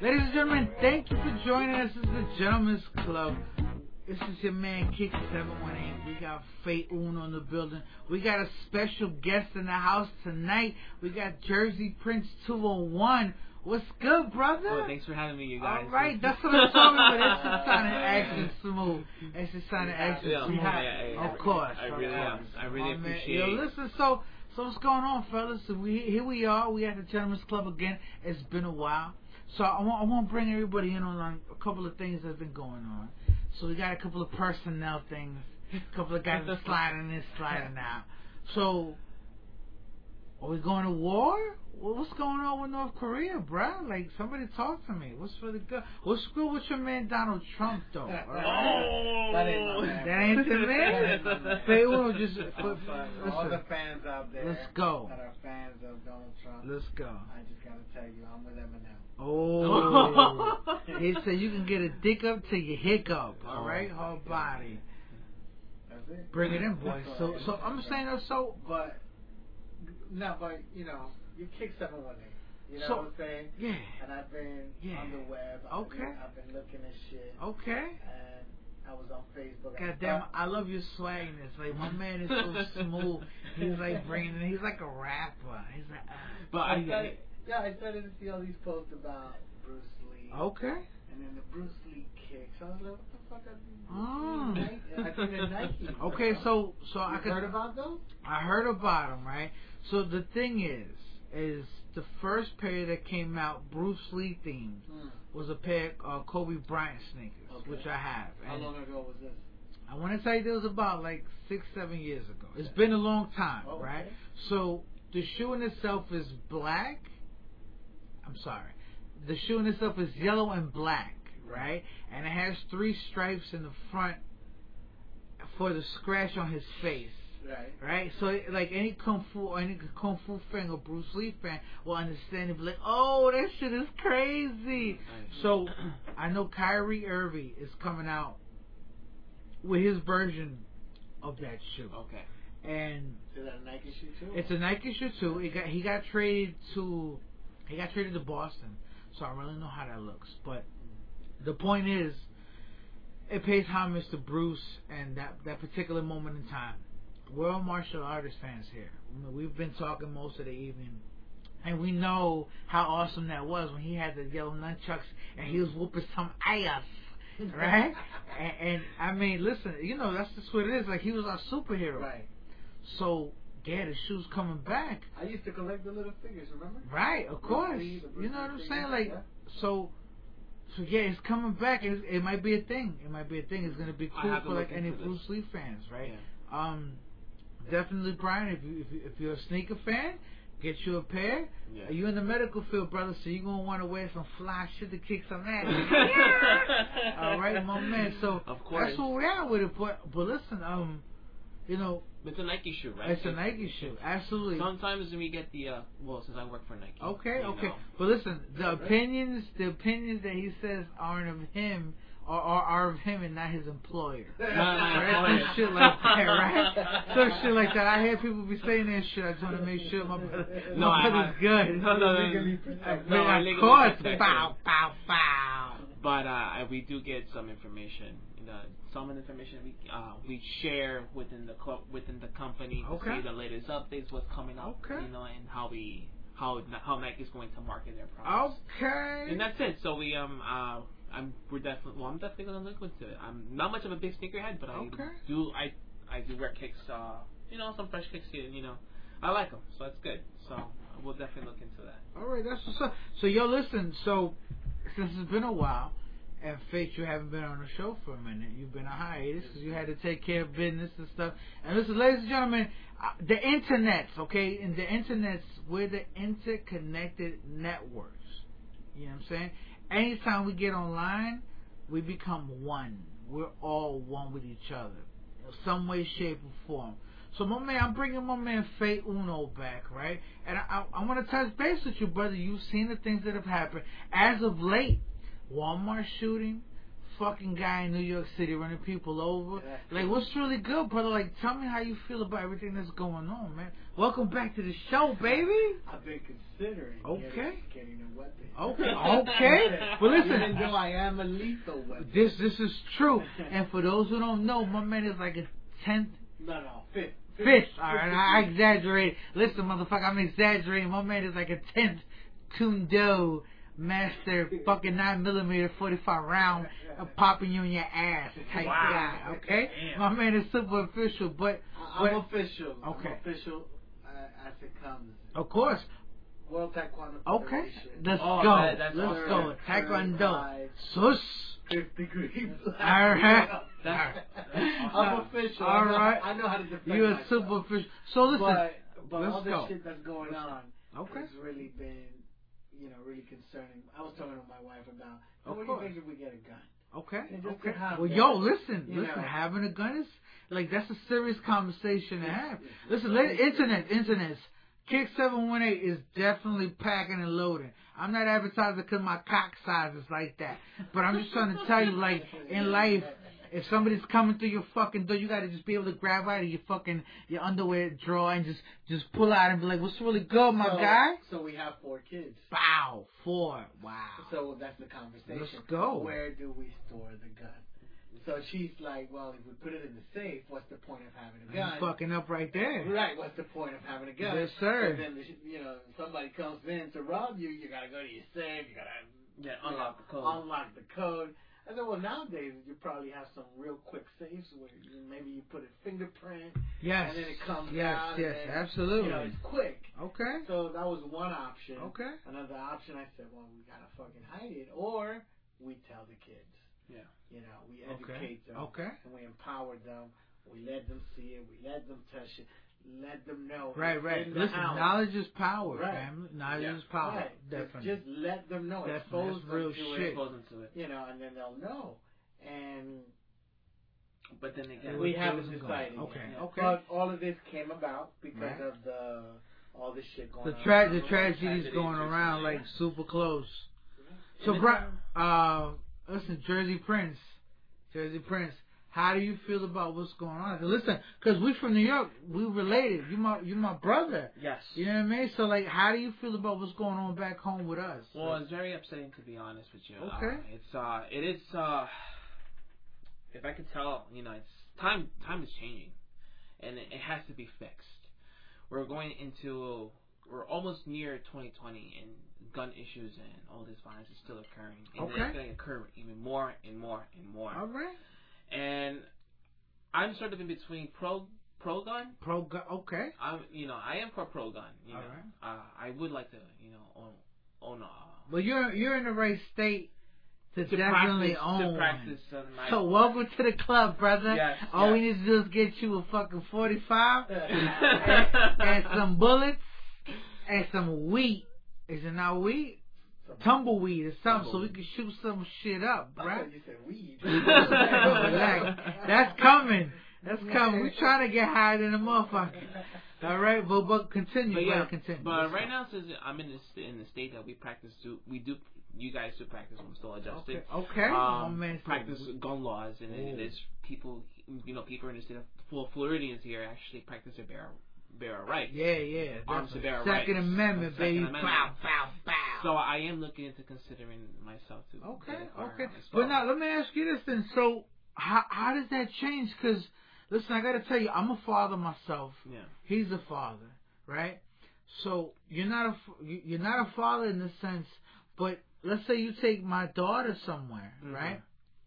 Ladies and gentlemen, thank you for joining us. This is the Gentlemen's Club. This is your man Kick 718. We got Fate Uno in the building. We got a special guest in the house tonight. We got Jersey Prince 201. What's good, brother? Oh, thanks for having me, you guys. All right, that's what I'm talking about. It's just sounding action smooth. It's just sounding action Yeah, smooth. yeah, yeah, of course. I really am. course. I really appreciate Yo, it. listen, so so what's going on, fellas? So we here we are. We at the Gentlemen's Club again. It's been a while. So I want I want to bring everybody in on, on a couple of things that's been going on. So we got a couple of personnel things. A couple of guys are sliding in, sliding out. So are we going to war? Well, what's going on with North Korea, bruh? Like, somebody talk to me. What's for the good? What's good with your man Donald Trump, though? all right? That ain't oh. my man. That ain't the man. Say, well, just put, All the fans out there Let's go. that are fans of Donald Trump, Let's go. I just gotta tell you, I'm with Eminem. Oh, he said you can get a dick up till you hiccup. All oh, right, whole body. That's it. Bring it in, boys. So, so I'm saying, so But no, but you know, you kick seven one eight. You know So- what I'm saying? yeah, And I've been Yeah. on the web. I've Okay. Been, I've been looking at shit. okay. And I was on Facebook. God damn, I love your swagness. Like my man is so smooth. He's like bringing. He's like a rapper. He's like. Uh, But I started, yeah, I started to see all these posts about Bruce Lee. okay. And then the Bruce Lee kicks. I was like, what the fuck are? Mm. I think they're Nike. Okay, so so you I could. heard about those? I heard about them, right? So the thing is, is the first pair that came out Bruce Lee themed Mm. was a pair of Kobe Bryant sneakers, Okay. which I have. How long ago was this? I want to say it was about like six, seven years ago. It's been a long time, Oh, right? So the shoe in itself is black. I'm sorry. The shoe in itself is yellow and black, right? And it has three stripes in the front for the scratch on his face. Right. Right, so like any kung fu or any kung fu fan or Bruce Lee fan will understand and be like, "Oh, that shit is crazy." So I know Kyrie Irving is coming out with his version of that shoe, okay. and Is that a Nike shoe too? it's a Nike shoe too. He got he got traded to he got traded to Boston, so I don't really know how that looks. But the point is, it pays homage to Bruce and that that particular moment in time. We're all martial artist fans here. I mean, we've been talking most of the evening, and we know how awesome that was when he had the yellow nunchucks and he was whooping some ass. Right, and, and I mean, listen, you know that's just what it is. Like he was our superhero. Right. So yeah, the shoe's coming back. I used to collect the little figures. Remember? Right, of Bruce course. Lee, the You know what I'm saying? figures, Like, yeah. so, so yeah, it's coming back. It, it might be a thing. It might be a thing. It's gonna be cool for like any into this. Bruce Lee fans, right? Yeah. Um, definitely, Brian. If you if, you, if you're a sneaker fan, get you a pair. Yeah. You in the medical field, brother, so you're gonna want to wear some fly shit to kick some ass. yeah. All right, my man. So Of course. that's where we are with it. But but listen, um, you know, It's a Nike shoe, right? it's a Nike shoe. Absolutely. Sometimes we get the uh, well, since I work for Nike. Okay, okay. know. But listen, the opinions, the opinions that he says aren't of him, are, are, of him and not his employer. Not my Right? Some shit like that, right? Some shit like that. I hear people be saying that shit. I just want to make sure my brother, No, my I- brother's good. No, no, no. I protected. No, mean, I of legally course. protected. Bow, bow, bow. But uh, we do get some information. You know, some of the information we uh, we share within the co- within the company to Okay. see the latest updates, what's coming up, Okay. you know, and how we how how Nike's going to market their products. Okay. And that's it. So we um uh I'm we're definitely well I'm definitely gonna look into it. I'm not much of a big sneakerhead, but I Okay. do I I do wear kicks. Uh, you know, some fresh kicks here. You know, I like them, so that's good. So we'll definitely look into that. All right, that's what's up. So, yo, listen. So, since it's been a while, and Faith, you haven't been on the show for a minute. You've been on hiatus because you had to take care of business and stuff. And listen, ladies and gentlemen, uh, the internets, okay, and the internets, we're the interconnected networks. You know what I'm saying? Anytime we get online, we become one. We're all one with each other, in some way, shape, or form. So my man, I'm bringing my man Fate Uno back, right? And I, I, I want to touch base with you, brother. You've seen the things that have happened as of late. Walmart shooting, fucking guy in New York City running people over. Yeah. Like, what's really good, brother? Like, tell me how you feel about everything that's going on, man. Welcome back to the show, baby. I've been considering Okay. getting, a weapon. Okay, okay. Well, listen. Even though I am a lethal weapon. This this is true. And for those who don't know, my man is like a tenth No, no, fifth. fifth. All right, I exaggerate. Listen, motherfucker, I'm exaggerating. My man is like a tenth Kundo master fucking nine millimeter forty five round uh, popping you in your ass type Wow. guy. Okay, Damn. my man is super official, but I'm but official. Okay. I'm official uh, as it comes. of course, World Taekwondo okay. Let's Oh, go. that- Let's go. Taekwondo. Sus. Fifth degree. All right. That's- I'm official. All I know, right. I know how to defend it. You're a myself. super official. So listen. But, but all this go. shit that's going on Okay. has really been, you know, really concerning. I was talking to my wife about, Of what course. do you think if we get a gun? Okay. Okay. Well, that, yo, listen, listen. know. Having a gun is like that's a serious conversation to have. Listen, let, internet, internet. Kick seven one eight is definitely packing and loading. I'm not advertising because my cock size is like that, but I'm just trying to tell you, like in life, if somebody's coming through your fucking door, you gotta just be able to grab out of your fucking your underwear drawer and just just pull out and be like, "What's really good, my so, guy?" So we have four kids. Wow, four, wow. So that's the conversation. Let's go. Where do we store the gun? So she's like, well, if we put it in the safe, what's the point of having a gun? You gun? fucking up right there. Right, what's the point of having a gun? Yes, sir. And then, you know, somebody comes in to rob you, you gotta go to your safe, you gotta Yeah, you unlock know, the code. Unlock the code. I said, well, nowadays you probably have some real quick safes where you, maybe you put a fingerprint Yes. and then it comes yes, out. yes, then, absolutely. You know, it's quick. Okay. So that was one option. Okay. Another option, I said, well, we gotta fucking hide it, or we tell the kids. Yeah. You know, we Okay. educate them. Okay. And we empower them. We let them see it. We let them touch it. Let them know. Right, right. in the Listen, house. knowledge is power, Right. family. Knowledge Yeah. is power. Right. Definitely. Just, just let them know. Definitely. Expose That's them real to shit. it. Expose them to it. You know, and then they'll know. And But then again, we haven't was a goal. decided. Okay, yet. okay. But all of this came about because Right. of the all this shit going the on. tra- the tragedies tragedies going around yeah. like super close. So, it's, um, uh, listen, Jersey Prince, Jersey Prince. How do you feel about what's going on? 'Cause Listen, because we're from New York, we related. You my you my brother. Yes. You know what I mean? So like, how do you feel about what's going on back home with us? Well, it's very upsetting to be honest with you. Okay. Uh, it's uh, it is uh, if I could tell, you know, it's time. Time is changing, and it, it has to be fixed. We're going into, we're almost near 2020, and gun issues and all this violence is still occurring, and Okay. it's going to occur even more and more and more. All right. And I'm sort of in between pro pro gun. Pro gun. Okay. I'm, you know, I am for pro gun. You know, Alright. uh, I would like to, you know, own own a. But you're you're in the right state to, to definitely practice, own to practice my So welcome to the club, brother. Yes, All we need to do is get you a fucking forty five and some bullets and some wheat. Is it not wheat? Tumbleweed or something, so we can shoot some shit up, I right? thought you said weed. Relax. That's coming. That's coming. We're trying to get higher than a motherfucker. All right, but but continue. But yeah, continue. but right now since I'm in the in the state that we practice, do we do you guys do practice? I'm still adjusting. Okay. Okay. My Um, man practice we- gun laws, and Ooh. there's people, you know, people in the state of full Floridians here actually practice their bear bear right. Yeah, yeah. Arms to bear Second rights. Amendment, Second baby. Amendment. Bow, bow, bow. So I am looking into considering myself to. Okay, get a firearm okay. But now let me ask you this then. So how how does that change? Because listen, I got to tell you, I'm a father myself. Yeah. He's a father, right? So you're not a you- you're not a father in the sense, but let's say you take my daughter somewhere, Mhm. right?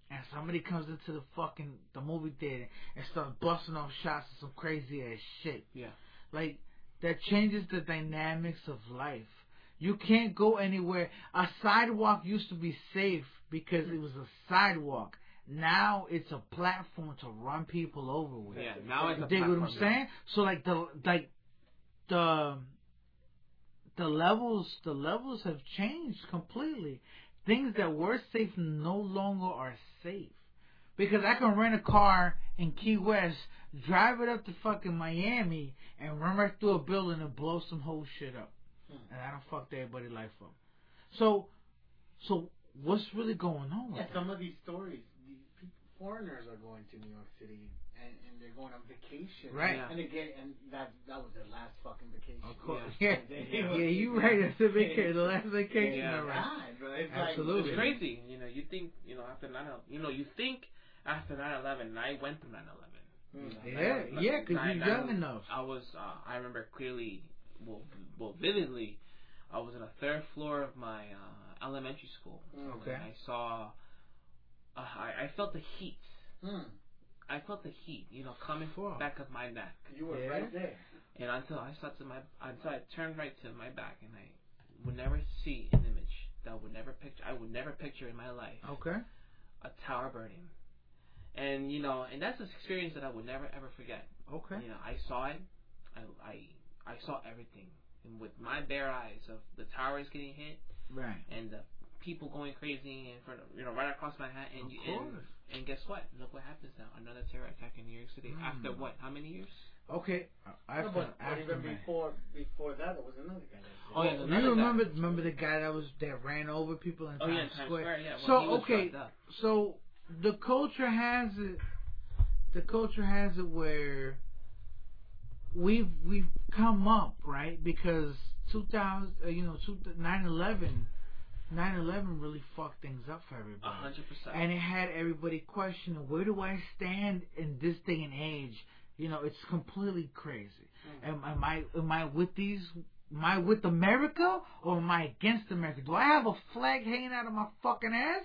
And somebody comes into the fucking the movie theater and starts busting off shots of some crazy ass shit. Yeah. Like that changes the dynamics of life. You can't go anywhere. A sidewalk used to be safe because it was a sidewalk. Now it's a platform to run people over with. Yeah. Now it's a Dig what I'm saying? So like the like the the levels the levels have changed completely. Things that were safe no longer are safe. Because I can rent a car in Key West, drive it up to fucking Miami, and run right through a building and blow some whole shit up. Hmm. And I don't fuck everybody's life up. So, so what's really going on with Yeah, that? some of these stories, these people, foreigners are going to New York City and, and they're going on vacation. Right. Yeah. And again, and that that was their last fucking vacation. Of course. Yeah. Yeah. Yeah, you right. That's the vacation, the last vacation. Yeah. all right. God, bro. It's Absolutely. It's crazy. You know, you think, you know, after 9 you know, you think after 9 11, I went through 9 11. Yeah, yeah, 'cause you're young enough. I was, uh, I remember clearly, well, well, vividly, I was on the third floor of my uh, elementary school. Mm. Okay. And I saw, uh, I, I felt the heat. Mm. I felt the heat, you know, coming Fuck. back of my neck. You were Yeah. right there. And until I saw to my, until I turned right to my back, and I would never see an image that I would never picture. I would never picture in my life Okay. a tower burning. And you know, and that's an experience that I would never ever forget. Okay. You know, I saw it. I I I saw everything, and with my bare eyes of the towers getting hit Right. and the people going crazy in front of you know right across my Manhattan. And Of you, and, course. and guess what? Look what happens now. Another terror attack in New York City. Mm. After what? How many years? Okay. After, no, but, but after even before before that, there was another guy. That Oh, yeah, You remember guy. remember the guy that was that ran over people in Oh Times yeah, Times Square? Square. Yeah. So, Well, he was okay. up. So the culture has it. The culture has it where we've we've come up right because 2000 uh, you know 9/11 9/11 really fucked things up for A everybody. hundred percent. and it had everybody questioning where do I stand in this day and age. You know, it's completely crazy. Am, am I am I with these? Am I with America or am I against America? Do I have a flag hanging out of my fucking ass?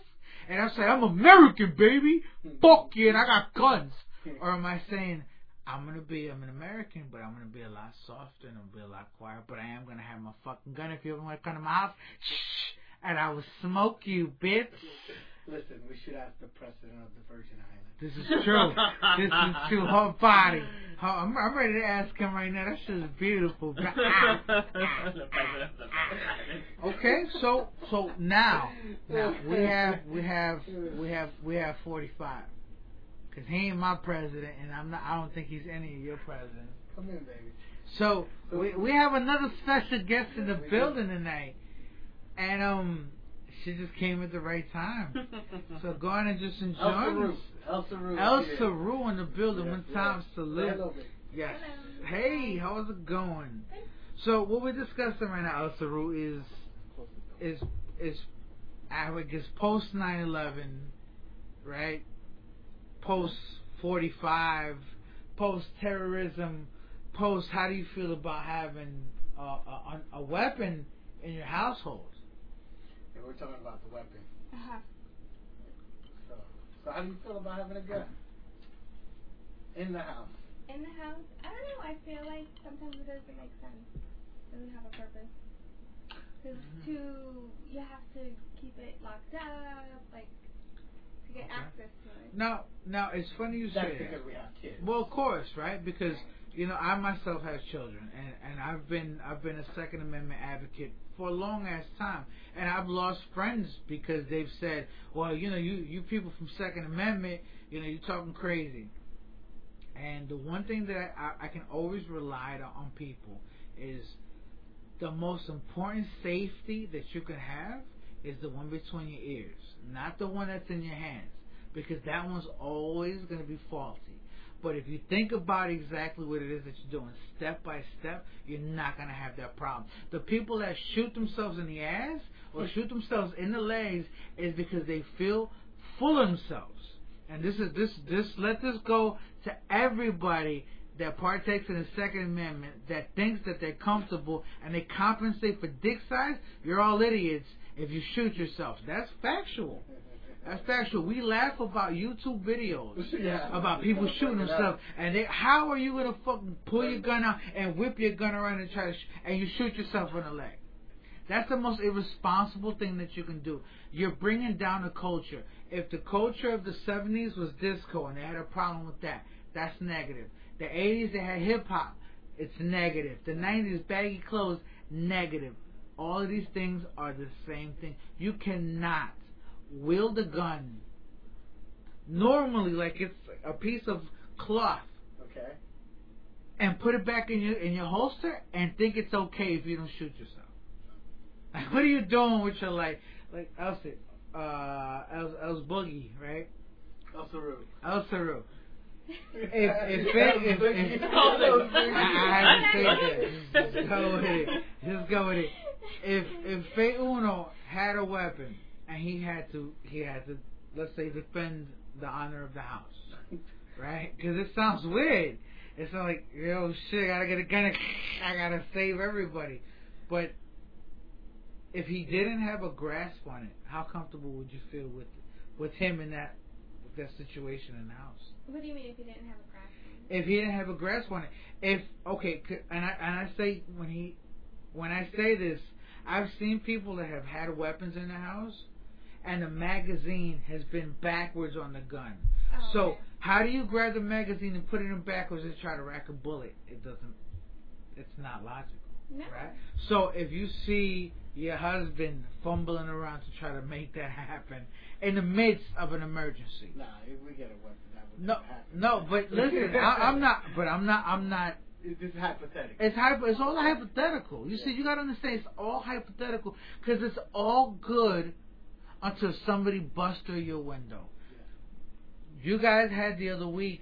And I say I'm American, baby. Fuck you, and I got guns. Or am I saying I'm gonna be I'm an American, but I'm gonna be a lot softer and I'm gonna be a lot quieter, but I am gonna have my fucking gun if you ever want to come to my house. Shh, and I will smoke you, bitch. Listen, we should ask the president of the Virgin Islands. This is true. this is true. Her body. Her, I'm, I'm ready to ask him right now. That's just beautiful. Ah, ah. okay, so so now now we have we have we have we have 45. Cause he ain't my president, and I'm not. I don't think he's any of your presidents. Come in, baby. So we we have another special guest in the building tonight, and um, she just came at the right time. So go on and just enjoy. Elsaroo. this. Elsaroo. Elsa Rue in the building. Yes, One yes. time Say salute. hello. Yes. Hello. Hey, how's it going? So what we're discussing right now, Elsaroo, is Close the door. is is I would guess post 9/11, right? Post 45, post terrorism, post. How do you feel about having a, a, a weapon in your household? Yeah, we're talking about the weapon. Uh-huh. So, so how do you feel about having a gun in the house? In the house, I don't know. I feel like sometimes it doesn't make sense. doesn't have a purpose. Because to you have to keep it locked up, like to get Okay. access to it. Now, now it's funny you That's say that. because we have kids. Well, of course, right? Because you know, I myself have children, and and I've been I've been a Second Amendment advocate for a long ass time, and I've lost friends because they've said, well, you know, you you people from Second Amendment, you know, you're talking crazy. And the one thing that I, I can always rely on, on people is the most important safety that you can have is the one between your ears, not the one that's in your hands, because that one's always going to be faulty. But if you think about exactly what it is that you're doing step by step, you're not going to have that problem. The people that shoot themselves in the ass or shoot themselves in the legs is because they feel full of themselves. And this is this this let this go to everybody that partakes in the Second Amendment that thinks that they're comfortable and they compensate for dick size. You're all idiots if you shoot yourself. That's factual. That's factual. We laugh about YouTube videos Yeah. about people shooting themselves, and they, how are you gonna fucking pull your gun out and whip your gun around and try to sh- and you shoot yourself in the leg? That's the most irresponsible thing that you can do. You're bringing down the culture. If the culture of the 70s was disco and they had a problem with that, that's negative. The 80s they had hip hop, it's negative. The 90s baggy clothes, negative. All of these things are the same thing. You cannot wield a gun normally like it's a piece of cloth Okay. and put it back in your in your holster and think it's okay if you don't shoot yourself. Like, what are you doing with your life? Like Elsie, uh, Els, Els Boogie, right? Elsaroo. El Saru. If if Faye, if, if, I, I had to say that. Just go with it. Just go with it. If if Faye Uno had a weapon and he had to he had to let's say defend the honor of the house, right? Because it sounds weird. It's not like yo shit, I gotta get a gun. I gotta save everybody. But if he didn't have a grasp on it, how comfortable would you feel with with him in that with that situation in the house? What do you mean if he didn't have a grasp? if he didn't have a grasp on it. If okay, and I and I say when he when I say this, I've seen people that have had weapons in the house, and the magazine has been backwards on the gun. Oh, So okay. how do you grab the magazine and put it in backwards and try to rack a bullet? It doesn't. It's not logical, no. right? So if you see your husband fumbling around to try to make that happen in the midst of an emergency, Nah, if we get a weapon, that would no, happen. no, but listen, I, I'm not. But I'm not. I'm not. It's just hypothetical. It's hypo, It's all hypothetical. You see, you gotta understand. It's all hypothetical because it's all good until somebody busts through your window. You guys had the other week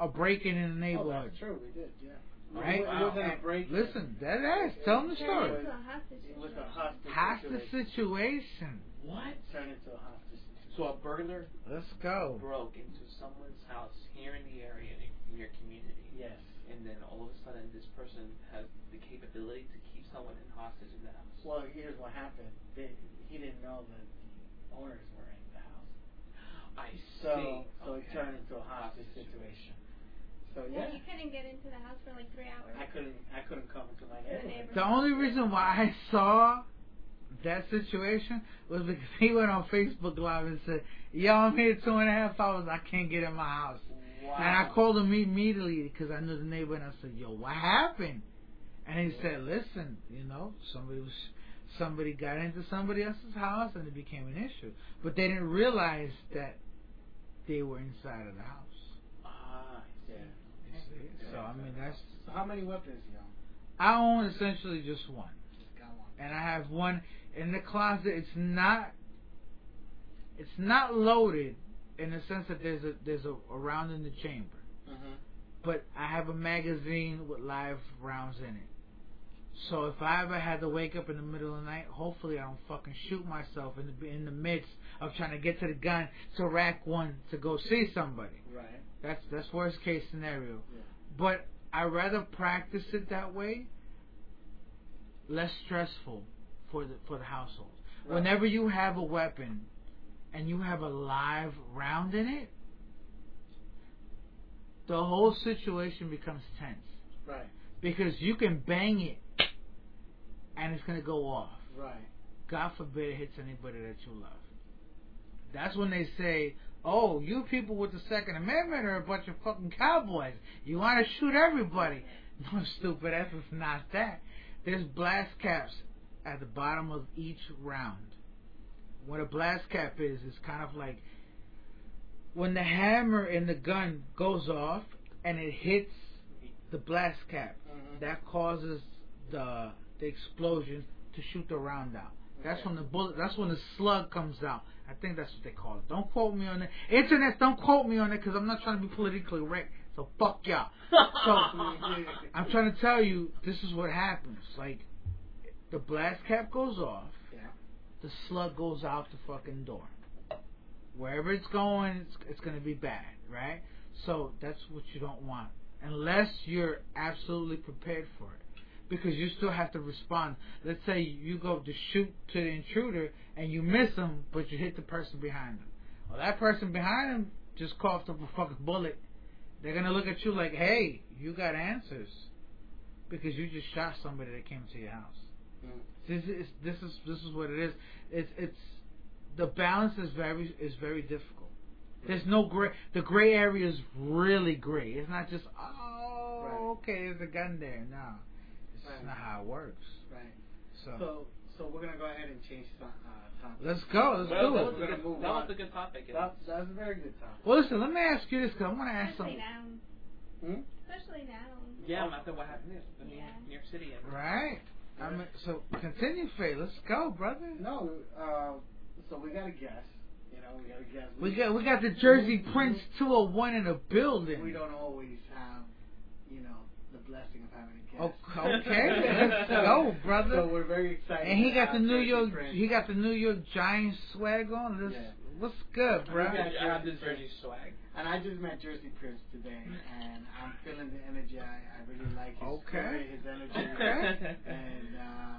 a break-in in the oh, neighborhood. oh, neighborhood, that's true. We did, yeah. right? It wasn't a break. Listen, that ass. Tell them the Turn story. into a hostage It was a situation. hostage Hostage situation. situation. What? Turned into a hostage situation. So a burglar Let's go. broke into someone's house here in the area in your community, Yes. and then all of a sudden this person has the capability to keep someone in hostage in the house. Well, here's what happened. They, he didn't know that the owners were in the house. I So, see. so it Okay. turned into a hostage situation. So yeah. Well, yeah, you couldn't get into the house for like three hours. I couldn't, I couldn't come into my The neighborhood. The only reason why I saw that situation was because he went on Facebook Live and said, "Yo, I'm here two and a half hours. I can't get in my house." Wow. And I called him immediately because I knew the neighbor, and I said, "Yo, what happened?" And he said, "Listen, you know, somebody was somebody got into somebody else's house, and it became an issue. But they didn't realize that they were inside of the house. Ah, Yeah. You see? So I mean, that's So how many weapons you own? I own essentially just one, Just got one. and I have one in the closet. It's not it's not loaded in the sense that there's a there's a, a round in the chamber. Mm-hmm. but I have a magazine with live rounds in it. So if I ever had to wake up in the middle of the night, hopefully I don't fucking shoot myself in the in the midst of trying to get to the gun to rack one to go see somebody. Right. That's that's worst case scenario. Yeah. But I rather practice it that way, less stressful for the for the household. Right. Whenever you have a weapon and you have a live round in it, the whole situation becomes tense Right. because you can bang it and it's gonna go off. Right. God forbid it hits anybody that you love. That's when they say, "Oh, you people with the Second Amendment are a bunch of fucking cowboys. You want to shoot everybody." No, stupid. It's not that. There's blast caps at the bottom of each round. What a blast cap is is kind of like when the hammer in the gun goes off and it hits the blast cap. Mhm. That causes the the explosion to shoot the round out. That's when the bullet. That's when the slug comes out. I think that's what they call it. Don't quote me on it. Internet, don't quote me on it because I'm not trying to be politically correct. So fuck y'all. So I'm trying to tell you, this is what happens. Like the blast cap goes off, Yeah. the slug goes out the fucking door. Wherever it's going, it's, it's going to be bad, right? So that's what you don't want, unless you're absolutely prepared for it, because you still have to respond. Let's say you go to shoot to the intruder and you miss him, but you hit the person behind him. Well, that person behind him just coughed up a fucking bullet. They're gonna look at you like, "Hey, you got answers," because you just shot somebody that came to your house. Mm. This is this is this is what it is. It's it's the balance is very is very difficult. There's no gray. The gray area is really gray. It's not just oh Right. okay, there's a gun there. No, it's Right. not how it works. Right. So, So, so we're gonna go ahead and change the uh, topic. let's go. Let's Well, do that it. was, a We're good, gonna move that on. was a good topic. and That, that's a very good topic. Well, listen. Let me ask you this because I want to ask Especially something. now. Hmm? Especially now. Yeah, after what happened in in Yeah. New York City. And Right. I mean, so continue, Faye. Let's go, brother. No. Uh, so we got a guest. You know, we gotta guess. We got we got the Jersey Prince 201 in the building. We don't always have, you know, the blessing of having a Oh, guest. Okay, let's go, brother. So we're very excited. And he got the New York he got the New York Giants swag on. This Yeah. what's good, bro? Got I have this Jersey swag. And I just met Jersey Prince today, and I'm feeling the energy. I, I really like his Okay. spirit, his energy. Okay. and uh,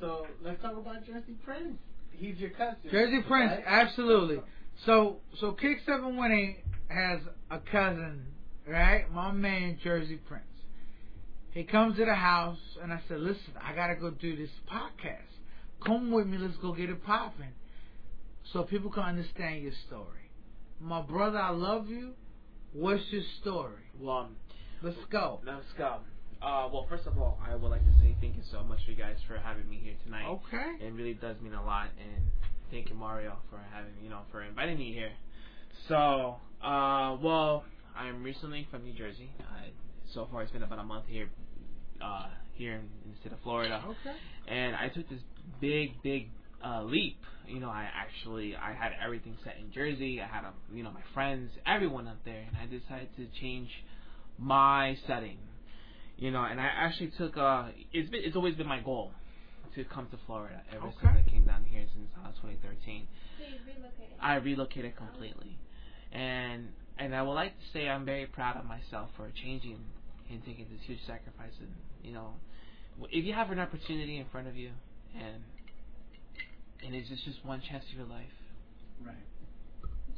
so let's talk about Jersey Prince. He's your cousin. Jersey Prince, right? absolutely. So so Kick Seven Eight has a cousin, right? My man Jersey Prince. He comes to the house and I said, Listen, I gotta go do this podcast. Come with me, let's go get it popping. So people can understand your story. My brother, I love you. What's your story? Well, Let's go. let's go. Uh, well, first of all, I would like to say thank you so much, you guys, for having me here tonight. Okay. It really does mean a lot, and thank you, Mario, for having you know for inviting me here. So, uh, well, I'm recently from New Jersey. I, so far, it's been about a month here, uh, here in, in the state of Florida, Okay. and I took this big, big uh, leap. You know, I actually I had everything set in Jersey. I had a, you know my friends, everyone up there, and I decided to change my setting. You know, and I actually took a. it's been it's always been my goal to come to Florida ever Okay. since I came down here since uh, 2013. So you relocated. I relocated completely, and and I would like to say I'm very proud of myself for changing and taking this huge sacrifice. And you know, if you have an opportunity in front of you, and and it's just just one chance of your life, Right.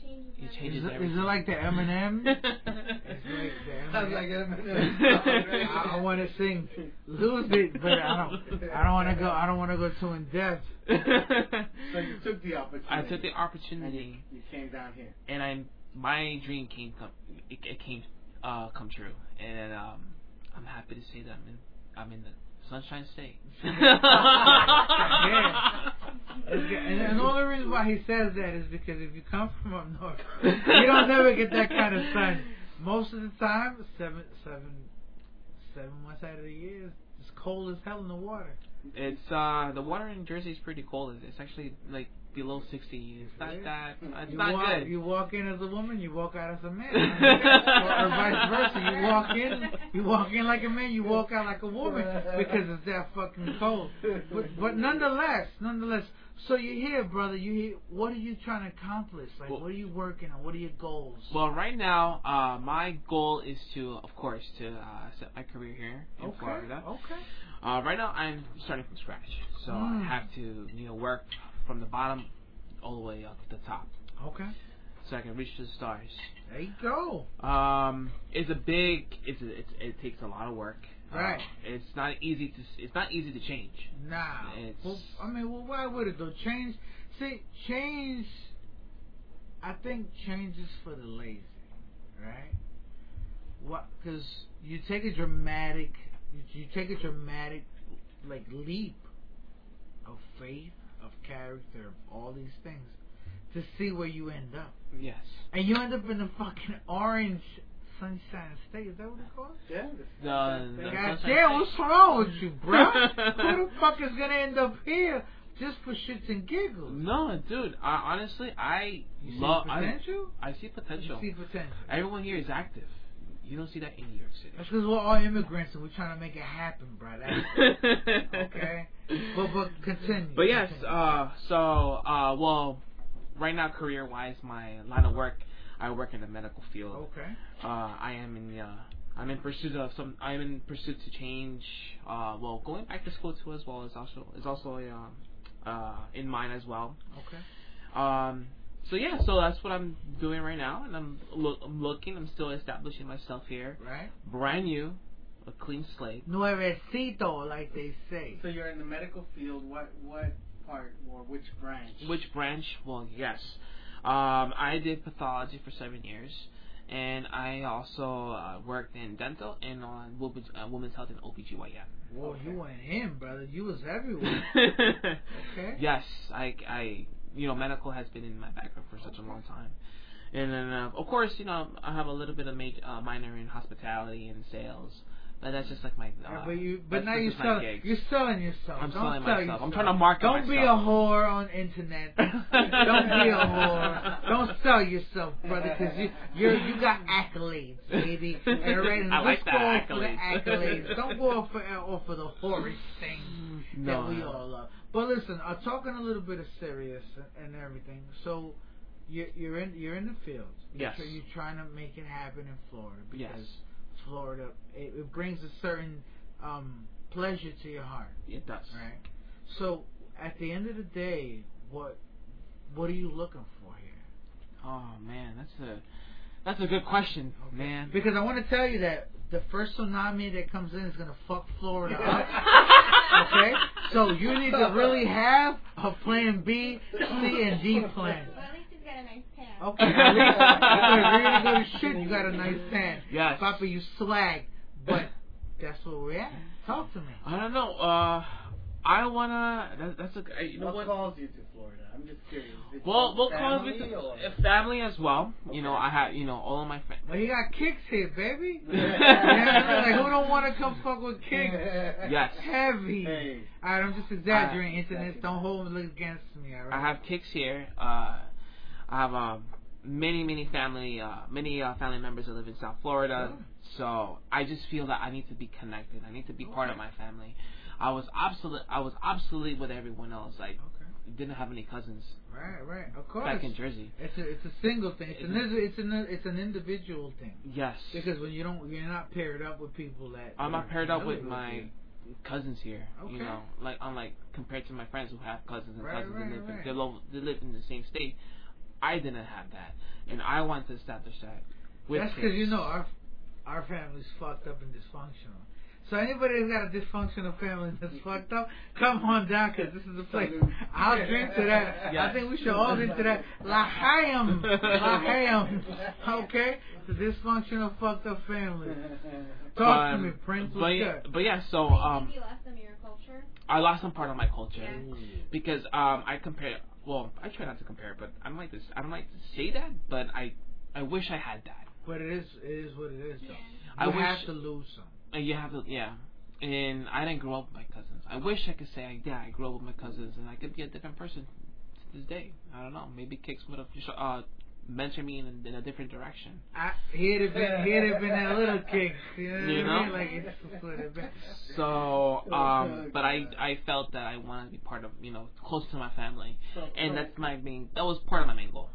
Changes You everything. Is it, is it like the Eminem? It's like the Sounds Eminem. like Eminem. I, I want to sing "Lose It," but I don't. I don't want to go. I don't want to go too in depth. So you took the opportunity. I took the and you, opportunity, you came down here. and I'm my dream came come it, it came uh come true, and um I'm happy to say that I'm in I'm in the Sunshine State. Yeah. And, and the only reason why he says that is because if you come from up north, you don't never get that kind of sun. Most of the time, seven, seven, seven months out of the year, it's cold as hell in the water. It's uh the water in Jersey is pretty cold. It's actually like below 60. It's not Yeah. that. It's You not walk, good. you walk in as a woman, you walk out as a man, or, or vice versa. You walk in, you walk in like a man, you walk out like a woman because it's that fucking cold. But, but nonetheless, nonetheless, so you're here, brother. You here? What are you trying to accomplish? Like, Well- what are you working on? What are your goals? Well, right now, uh, my goal is to, of course, to uh, set my career here in okay, Florida. okay. Uh, right now, I'm starting from scratch, so Mm. I have to, you know, work from the bottom all the way up to the top, Okay. so I can reach the stars. There you go. Um, it's a big, it's, a, it's it takes a lot of work. Right. Uh, it's not easy to, it's not easy to change. Nah. It's- Well, I mean, well, why would it though? Change. See, change. I think change is for the lazy, right? What? Because you take a dramatic, you, you take a dramatic, like leap of faith, of character, of all these things, to see where you end up, Yes. and you end up in the fucking orange sunshine state. Is that what it's called? Yeah. The- the- God Sunshine damn, what's wrong with you, bro? Who the fuck is gonna end up here just for shits and giggles? No, dude. I, honestly, I You see love. potential? I, I see potential. You see potential. Everyone here is active. You don't see that in New York City. That's because we're all immigrants and we're trying to make it happen, bro. Okay. But but continue. But yes, continue. uh, so uh, well, right now, career-wise, my line of work, I work in the medical field. okay. Uh, I am in the. Uh, I'm in pursuit of some. I'm in pursuit to change. Uh, well, going back to school too, as well is also is also a, um, uh, in mind as well. Okay. Um, so yeah, so that's what I'm doing right now, and I'm, look, I'm looking. I'm still establishing myself here, Right. brand new, a clean slate. Nuevecito, like they say. So you're in the medical field. What what part or which branch? Which branch? Well, yes. Um, I did pathology for seven years, and I also uh, worked in dental and on women's, uh, women's health and OBGYN. Whoa, you went in, brother. You was everywhere. Okay. Yes, I, I, you know, medical has been in my background for such a long time, and then uh, of course, you know, I have a little bit of major, uh, minor in hospitality and sales, But that's just like my. Uh, Yeah, but you, but now you're selling, you're selling yourself. I'm Don't selling sell myself. Yourself. I'm trying to market Don't be a whore on internet. Don't be a whore. Don't sell yourself, brother, because you you're, you got accolades, baby. And already, I like that, go off for the accolades. accolades. Don't go off for off for the whorish things No, that we all love. But listen, uh, talking a little bit of serious and, and everything. So. You're, you're in you're in the field. Yes. So you're trying to make it happen in Florida because Yes. Florida it, it brings a certain um, pleasure to your heart, It does. right? So at the end of the day, what what are you looking for here? Oh man, that's a that's a good question, man. Because I want to tell you that the first tsunami that comes in is gonna fuck Florida up. Okay, so you need to really have a plan B, C, and D plan. A nice tan. Okay, at least if you're gonna go to shit, you got a nice tan. Yes. Papa, you slag, but that's where we're at. Talk to me. I don't know. Uh, I wanna. That, that's a. You know what, what? calls you to Florida? I'm just curious. Is Well, what calls me to or- uh, family as well. You know, I have you know all of my friends. Well, you got kicks here, baby. Yeah, like who don't want to come fuck with kicks? Yes. Heavy. Hey. Alright, I'm just exaggerating. Internet, don't hold it against me. Alright. I have kicks here. Uh, I have um, many, many family, uh, many uh, family members that live in South Florida. Oh. So I just feel that I need to be connected. I need to be part of my family. I was obsolete. I was obsolete with everyone else. Like Okay. didn't have any cousins Right, right. Of course. back in Jersey. It's a it's a single thing. It's an it's an it's an individual thing. Yes, Because when you don't you're not paired up with people that I'm not paired up with my you. cousins here. Okay. You know, like unlike compared to my friends who have cousins and Right, cousins right, and live, right. they, lo- they live in the same state. I didn't have that, and I want to establish that. With That's because you know our our family's fucked up and dysfunctional. So anybody who's got a dysfunctional family that's fucked up, come on down because this is the place. I'll drink to that. I think we should all drink to that. Lahayim, lahayim. Okay, the dysfunctional fucked up family. Talk to me, Prince. But yeah, but yeah, so um, you lost some of your culture? I lost some part of my culture Yeah. because um, I compare. Well, I try not to compare, but I don't like this. I don't like to say that, but I, I wish I had that. But it is it is what it is though. I You wish- have to lose some. And you have to, yeah. And I didn't grow up with my cousins. I wish I could say, yeah, I grew up with my cousins, and I could be a different person to this day. I don't know. Maybe Kicks would have uh, mentored me in, in a different direction. I, he'd have been he'd have been that little kick. You know, You what I mean? know? Like it been. So, um, but I I felt that I wanted to be part of, you know, close to my family, So- and so- that's my main. That was part of my main goal.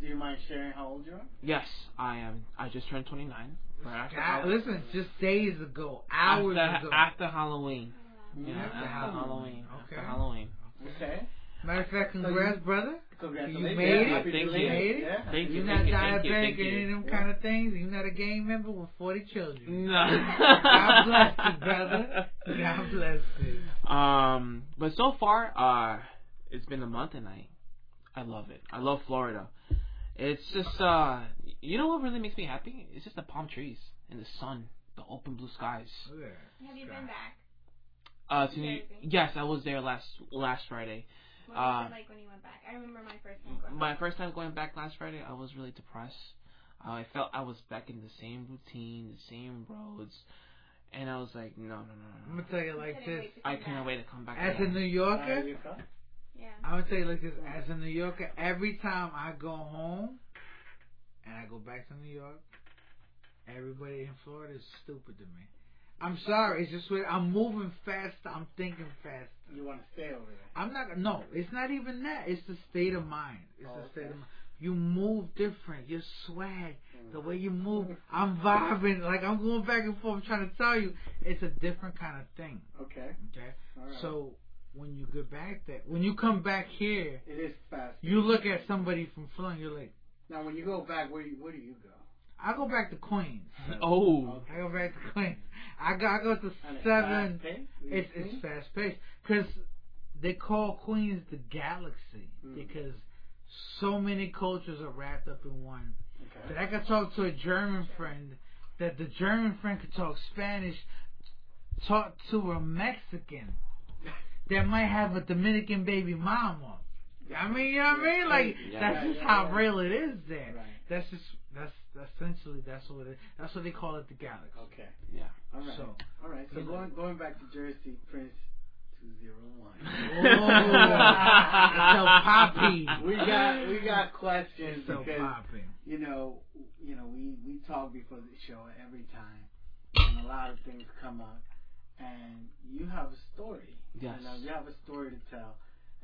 Do you mind sharing how old you are? Yes, I am. I just turned 29. Right after, God, listen, just days ago, hours after, ago. after Halloween. Yeah, Yeah. after Halloween. Okay. After Halloween. Okay. Matter of fact, congrats, brother. Congratulations. You made it. Thank you. Made it. Yeah. Thank you. You're thank not you, thank you, diabetic thank and any of you. them kind of things. You're not a gang member with 40 children. No. God bless you, brother. God bless you. Um, but so far, uh, it's been a month and I, I love it. I love Florida. It's just, uh, you know what really makes me happy? It's just the palm trees and the sun, the open blue skies. Look at. Have you been back? Uh, to New, yes, I was there last last Friday. What Uh, was it like when you went back? I remember my first time going. My first time going back last Friday, I was really depressed. Uh, I felt I was back in the same routine, the same roads, and I was like, no, no, no, no. I'm going to tell you like this. I come couldn't back. wait to come back. As a. New Uh, Yorker, you? Yeah. I'm going to tell you like this. As a New Yorker, every time I go home and I go back to New York, everybody in Florida is stupid to me. I'm sorry. It's just what I'm moving faster. I'm thinking faster. You want to stay over there? I'm not. No, it's not even that. It's the state of mind. It's Oh, the state okay. of mind. You move different. Your swag, Mm. the way you move. I'm vibing. Like I'm going back and forth. I'm trying to tell you, it's a different kind of thing. Okay. Okay. All right. So when you get back there, when you come back here, it is fast. you look at somebody from Florida. You're like, Now, when you go back, where you, where do you go? I go back to Queens. Oh, Okay. I go back to Queens. I go. I go to seven. It's it's fast paced because they call Queens the galaxy Mm. because so many cultures are wrapped up in one. Okay. That I could talk to a German friend, that the German friend could talk Spanish, talk to a Mexican that might have a Dominican baby mama. I mean, you know what I mean? Like Yeah. that's Right, just yeah, how yeah. real it is. There. Right. That's just that's essentially that's what it. That's what they call it, the galaxy. Okay. Yeah. All right. So- All right. So you know. going going back to Jersey, Prince two zero one. Oh. so poppy. We got we got questions So because poppy. you know you know we we talk before the show every time, and a lot of things come up, and you have a story. Yes. You know you have a story to tell,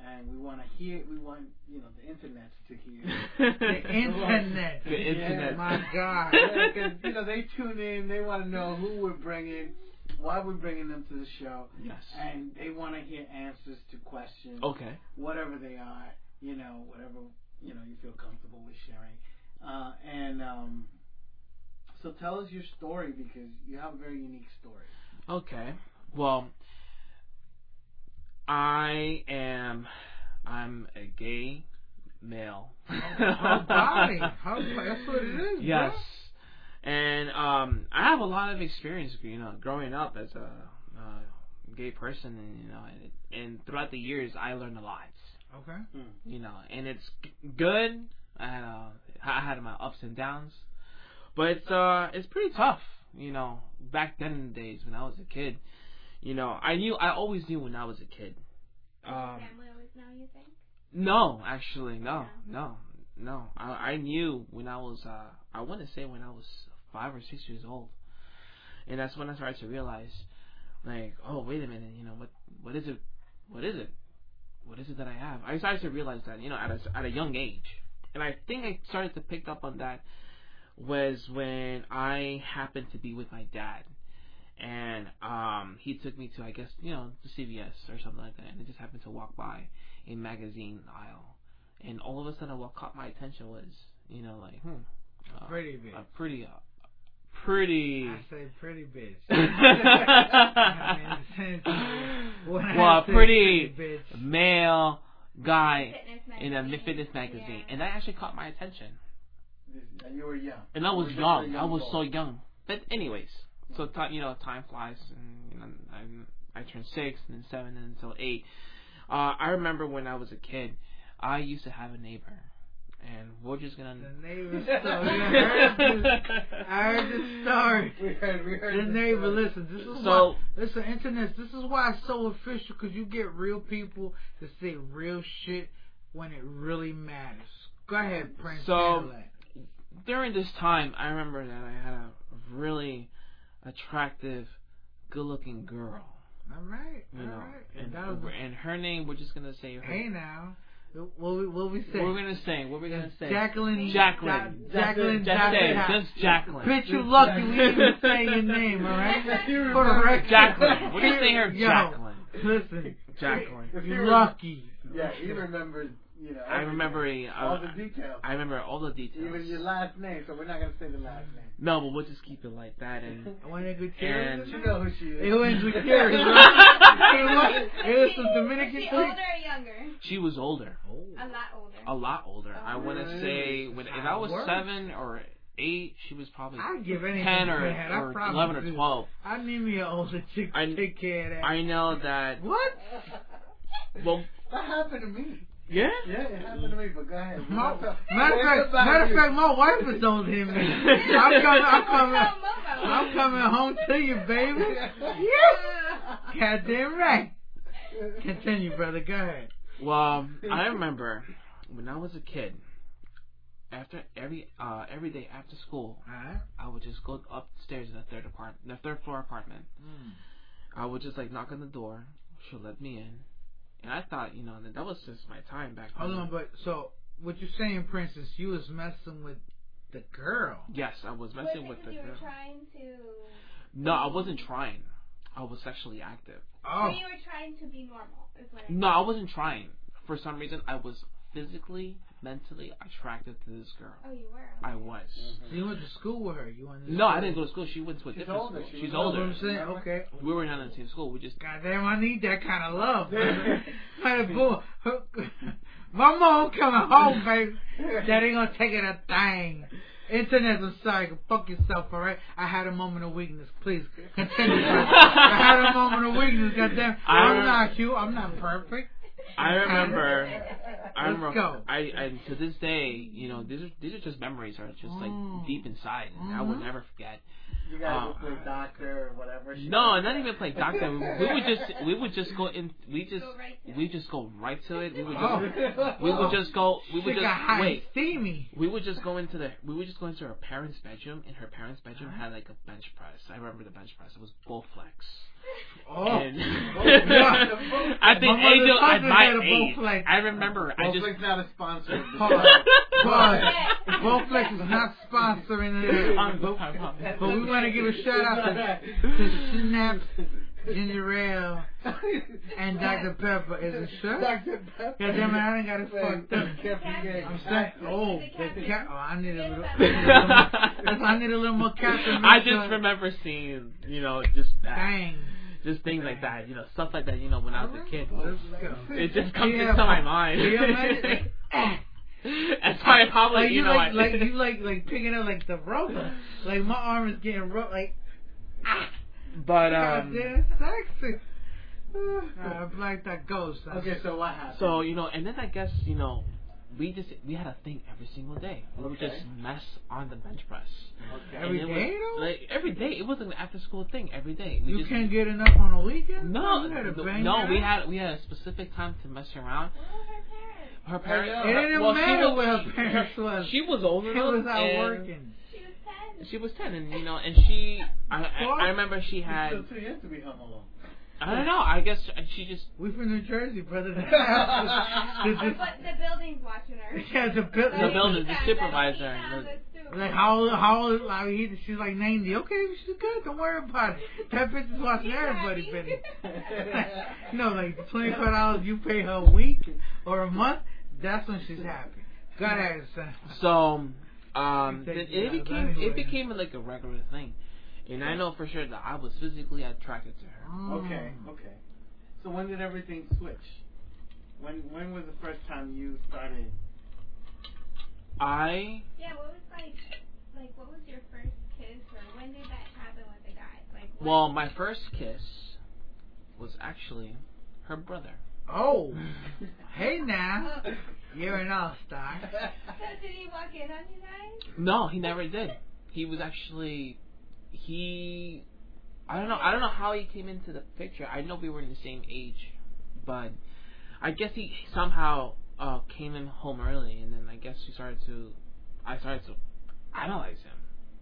and we want to hear. We want you know the internet to hear. The internet. The internet. Yeah, My God. Because you know they tune in, they want to know who we're bringing, why we're bringing them to the show, Yes. and they want to hear answers to questions, Okay. whatever they are, you know, whatever you know you feel comfortable with sharing. Uh, and um, so tell us your story because you have a very unique story. Okay. Well, I am. I'm a gay male. How body? How that's what it is. Yes. And um, I have a lot of experience, you know, growing up as a uh, gay person, and you know, and, and throughout the years, I learned a lot. Bro. Okay. You know, and it's g- good. I had uh, I had my ups and downs, but it's uh, it's pretty tough. You know, back then in the days when I was a kid, you know, I knew I always knew when I was a kid. Um, Family always know you think? no, actually, no, no, no. I I knew when I was uh I want to say when I was five or six years old, and that's when I started to realize, like, oh wait a minute, you know what what is it, what is it, what is it that I have? I started to realize that you know at a at a young age, and I think I started to pick up on that was when I happened to be with my dad. And um, he took me to, I guess, you know, the CVS or something like that, and I just happened to walk by a magazine aisle, and all of a sudden, what caught my attention was, you know, like, hmm, uh, Pretty bitch. a pretty, uh, pretty. I say pretty bitch. well, When I a say pretty pretty bitch. male guy in a fitness magazine, Yeah. and that actually caught my attention. And you were young. And I You was were just young. I was boy. so young. But anyways, so time you know time flies, and you know I I turned six, and then seven, and until eight. Uh, I remember when I was a kid, I used to have a neighbor, and we're just gonna. The neighbor story. I heard this. I heard this story. We heard, we heard The this neighbor, story. listen, this is So- why, listen, internet, this is why it's so official, because you get real people to say real shit when it really matters. Go ahead, Prince. So-. During this time, I remember that I had a really attractive, good-looking girl. All right, You all know, right. and, that was, and her name, we're just gonna say her. hey now, what we, what we say? We're gonna say? What we're gonna say? Jacqueline. Jacqueline. Ja- Jacqueline. Just Jacqueline. just Jacqueline. Bitch, you lucky we didn't say your name, alright? You For the remember- record. Jacqueline. We're just saying her Yo, Jacqueline. Listen, Jacqueline. If you you lucky. Yeah, he remembers. You know. I remember everything. a, all uh, the details. I remember all the details. Even your last name, so we're not gonna say the last name. No, but we'll just keep it like that. And Juana Gutierrez. And- You know who she is. It was Gutierrez, right? It was some Is Dominican she chick. older or younger? she was older, oh. A lot older. a lot older. I oh. want to say when if I was seven or eight, she was probably I'd give anything ten for or, that. I or promise eleven or twelve. I need me an older chick to I- take care of that. I know that. what? Well, That happened to me. Yeah. Yeah, it happened to me. But go ahead. My, What's matter of fact, matter of fact, my wife is older than me. I'm coming, I'm coming, I'm coming home to you, baby. Yeah! Goddamn right. Continue, brother. Go ahead. Well, um, I remember when I was a kid. After every uh every day after school, Alright. I would just go upstairs in the third apartment, the third floor apartment. Hmm. I would just like knock on the door. She'll let me in, and I thought, you know, that that was just my time back then. Hold on, but so what you're saying, Princess? You was messing with the girl. Yes, I was Was messing it with the because you girl. were trying to. No, I wasn't trying. I was sexually active. Oh, So you were trying to be normal, is what I No, I wasn't trying. For some reason, I was physically, mentally attracted to this girl. Oh, you were. I was. Mm-hmm. so you went to school with her? You went? To No, I didn't go to school. She went to a She's different older. school. She She's was older. I'm saying? Okay. We were not in the same school. We just Goddamn, I need that kind of love. Hey, boy, my mom coming home, baby. That ain't gonna take it a thing. Internet, I'm sorry. Fuck yourself, alright? I had a moment of weakness. Please continue. I had a moment of weakness. Goddamn, I'm not you. I'm not perfect. I remember. I Let's remember. go. I, I to this day, you know, these are these are just memories, are just like Mm. deep inside, and I will Mhm. never forget. You guys Uh, would play doctor or whatever. shit. No, not even play doctor. We would just we would just go in. We just Go right we just go right to it. We would Oh. just we would just go. We would She just wait. and steamy. We would just go into the we would just go into her parents' bedroom, and her parents' bedroom had like a bench press. I remember the bench press. It was Bowflex. Oh. And yeah. I think My Angel at my age. Bowflex. I remember. I just Bowflex not a sponsor. of the Pause. Bowflex is not sponsoring this. Um, but- But we want to give a shout out to, to Snap, Ginger Ale, and Dr. Pepper. Is it sure? Dr. Pepper. Yeah, damn it, I done got it fucked up. I'm saying, oh, the cat. Oh, I need a little. I need a little, more- I need a little more captain. I just remember seeing, you know, just that, Bang. Just things like that, you know, stuff like that, you know, when I was a kid. It just comes Yeah, into my mind. Yeah, man, like, ah. That's why I probably, Like you you know, like I, like you like like picking up like the roper. Like my arm is getting rope. Like ah, but God um, damn sexy. I'm like that ghost. Okay, so what happened? so you know, and then I guess you know, we just we had a thing every single day. We would just mess on the bench press. Okay. Every And it day, was, though? Like every day, it was an after school thing. Every day, we you just, can't get enough on a weekend. No, no, no, we had we had a specific time to mess around. Where her parents? Her parents. It didn't well, she matter was- where her parents was. She was old She enough. was out and working. She was ten. She was ten, and you know, and she. I I, I remember she You're had. still too young to be home alone. I don't know. I guess she just. We're from New Jersey, brother. the, But the, the building's watching her. yeah, the, buil- The building, the supervisor. Tina, the- Like how old, how old, like he, she's like 90. Okay, she's good. Don't worry about it. That bitch is watching She's everybody, happy. Benny. you know, like $25 you pay her a week or a month, that's when she's happy. Go ahead, son. So, um, it, it it became anyway. it became like a regular thing, and I know for sure that I was physically attracted to her. Mm. Okay, okay. So when did everything switch? When when was the first time you started? I Yeah, what was like, like what was your first kiss, or when did that happen with the guy? Like, what- well, my first kiss was actually her brother. Oh, hey now. Oh. You're an all-star. So did he walk in on you guys? No, he never did. He was actually he. I don't know. I don't know how he came into the picture. I know we were in the same age, but I guess he somehow uh came in home early, and then I guess we started to. I started to analyze him.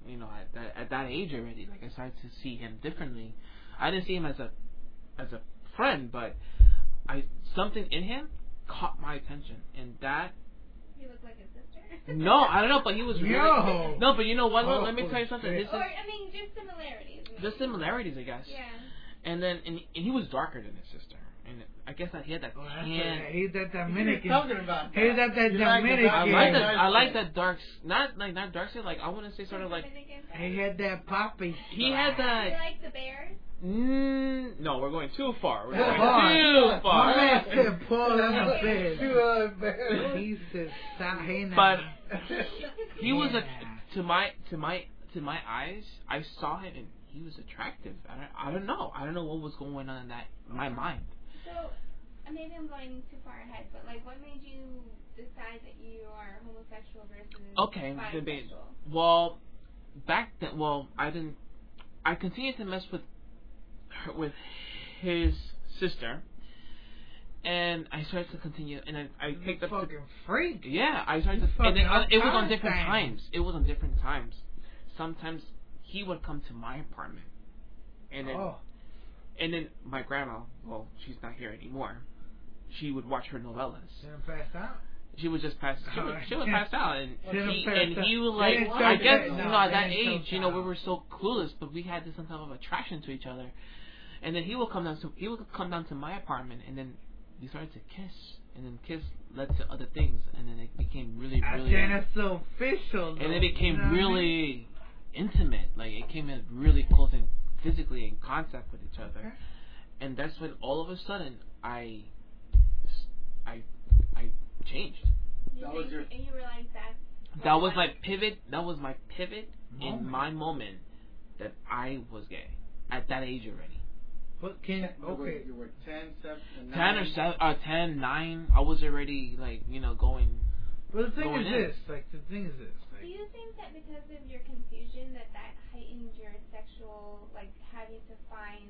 You know, at that at that age already, like I started to see him differently. I didn't see him as a as a friend, but I something in him caught my attention, and that He looked like his sister. No, I don't know, but he was really Yo. no, but you know what? Let- Let me Oh, tell you something. This Or is I mean, just similarities. the similarities, I guess. Yeah. And then and, and he was darker than his sister, and I guess that he had that Oh, that's tan. okay. He's that What are you Dominican. talking about? He's that, that You like the Dominican. I like that. I like that dark. Not like not dark skin. Like I want to say sort of like Dominican He had that poppy. he had You that. like the bears? Mm, no, we're going too far. We're going Far. too My far. man said Paul in the bed. You. He said, "Stop. But he was a to my to my to my eyes. I saw him and he was attractive. I don't, I don't know. I don't know what was going on in that my mind. So, maybe I'm going too far ahead, but like, what made you decide that you are homosexual versus Okay, debate. bisexual? Well, back then, well, I didn't. I continued to mess with her, with his sister, and I started to continue, and I, I picked up. fucking The, freak. yeah, I started to, and it, it was on different thing. times. It was on different times. Sometimes he would come to my apartment, and then Oh, and then my grandma. Well, she's not here anymore. She would watch her novelas. didn't pass out. She was just pass. She was, she was passed out, and he passed and he was like, I guess you know at that age, you know, we were so clueless, but we had this some type of attraction to each other. And then he would come down to he would come down to my apartment, and then we started to kiss, and then kiss led to other things, and then it became really, really, think that's so official. and though, it became you know what I mean? really intimate. Like it came in really close and physically in contact with each other, Okay. and that's when all of a sudden I, I, I changed. You That was your- and you realized that. That was my pivot. That was my pivot in my moment that I was gay at that age already. But can You were- okay. You were 10, 7, ten or seven, uh, ten, nine. I was already like you know going. But the thing Going is in. this, like the thing is this, Do you think that because of your confusion that that heightened your sexual, like having to find?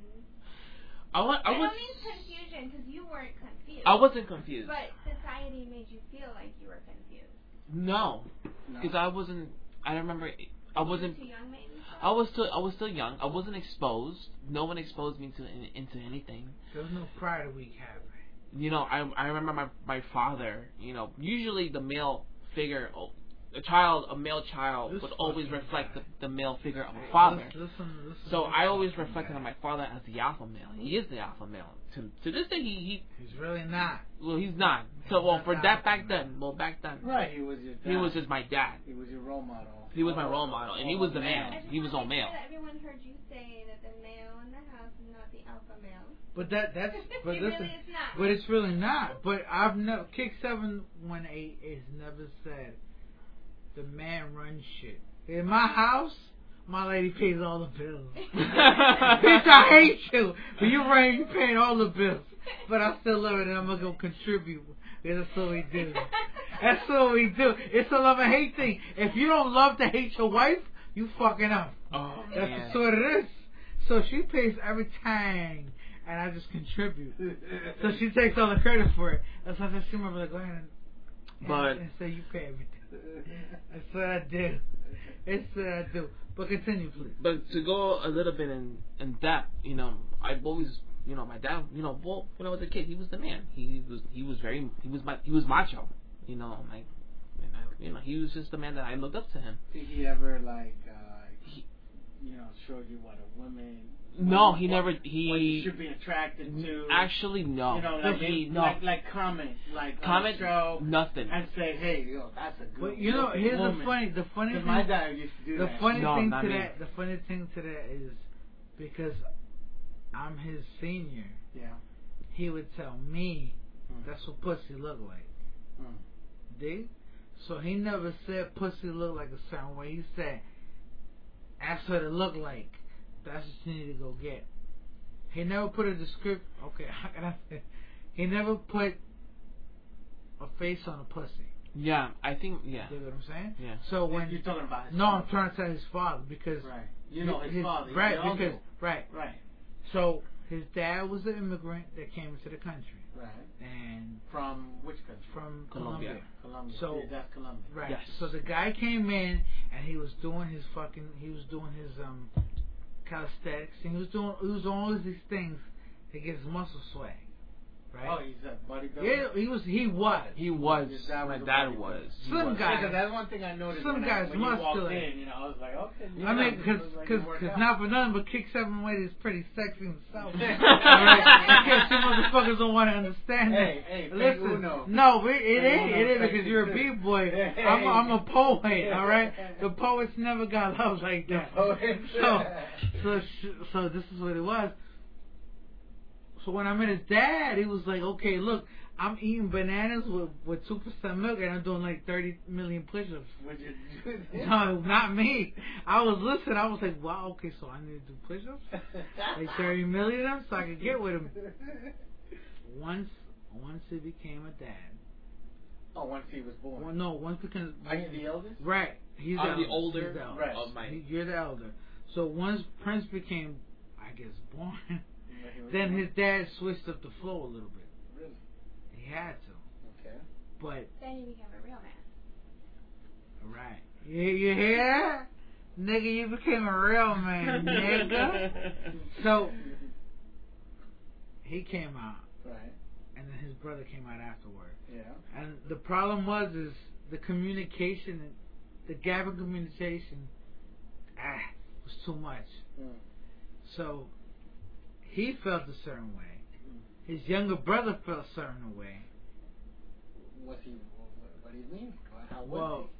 I was. I I was. don't mean confusion because you weren't confused. I wasn't confused. But society made you feel like you were confused. No, No. because I wasn't. I remember. I wasn't. Too young, maybe. I was still. I was still young. I wasn't exposed. No one exposed me to into anything. there was no Pride Week happening. you know, I I remember my my father. You know, usually the male figure, oh, a child, a male child This would always reflect the, the male figure of a father. Listen, listen, listen So to I always reflected guy. on my father as the alpha male. He is the alpha male. To to this day, he He's really not. well he's not. So well not for that back male. then, well back then, Right, he was your dad. he was just my dad. He was your role model. He was my role model, and he was the man. He was wanna all male. everyone heard you say that the male in the house is not the alpha male. But that that's but it listen, really is not. but it's really not. But I've never kick seven one eight has never said the man runs shit. In my house, my lady pays all the bills. Bitch, I hate you. But you right, you paying all the bills. But I still love it and I'm gonna go contribute. Because that's what we do. That's what we do. It's a love and hate thing. If you don't love to hate your wife, you fucking up. Oh That's man. what it is. So she pays every time, and I just contribute. So she takes all the credit for it. That's why I said she might like, go ahead and, and, But- and say you pay everything. That's what I do. It's what I do. But continue, please. But to go a little bit in in depth, you know, I've always, you know, my dad, you know, well, when I was a kid, he was the man. He was he was very he was my he was macho, you know, like, and I, you know, he was just the man that I looked up to him. Did he ever like, uh, He- you know, show you what a woman? No, he never What you he should be attracted to. actually no, you know, like, he no like, like comment, like comment show, nothing. and say, hey, yo, that's a good. But you know, here's woman. the funny, the funny 'Cause thing. my dad used to do the that. funny No, thing not to me. that, the funny thing to that is because I'm his senior. Yeah. He would tell me Mm. that's what pussy look like. Mm. Dig? So he never said pussy look like a certain way. He said, that's what it look like. That's what you need to go get. He never put a description. Okay, how can I say? He never put a face on a pussy. Yeah, I think yeah, You dig what I'm saying? yeah. So when you're talking about his no, I'm trying to tell his father because Right. You know his, father. right? your uncle. Because right. Right. So his dad was an immigrant that came into the country, Right. and From which country? from Colombia. Colombia. Colombia. So- yeah, that's Colombia. Right. Yes. So the guy came in and he was doing his fucking he was doing his um calisthenics and he was doing he was doing all these things to get his muscle swag. Right? He's a bodybuilder. yeah, he was he was. He was His dad my was dad was. He Some was. guy- Yeah, 'cause that's one thing I noticed. Some when guys I, when you walked muscular. in, you know, I was like, okay. I mean, yeah, because like cause, cause not for nothing, but kick seven weight is pretty sexy himself. Alright? Because you motherfuckers don't want to understand that. Hey, hey, Listen, Uno. no, it, it Hey, is, Uno it is sexy because you're a too. boy. Hey. I'm, a, I'm a poet, all right. The poets never got love like that. Oh, So, so, so this is what it was. So when I met his dad, he was like, "Okay, look, I'm eating bananas with with two percent milk, and I'm doing like thirty million push-ups." Would you do this? No, not me. I was listening. I was like, "Wow, okay, so I need to do push-ups, like thirty million of them, so I could get with him." Once, once he became a dad. Oh, once he was born. Well, no, once because Are you the eldest? right, he's I'm the eldest. older He's the eldest. Right. of my. He- You're the elder. So once Prince became, I guess, born, When he was then his dad switched up the flow a little bit. Really? He had to, Okay. but Then you became a real man. right, you, you hear nigga? You became a real man, nigga. So he came out, Right. and then his brother came out afterward. Yeah. And the problem was is the communication, the gap in communication, ah, was too much. Mm. So he felt a certain way. His younger brother felt a certain way. What's he? What, what do you mean? How would Well,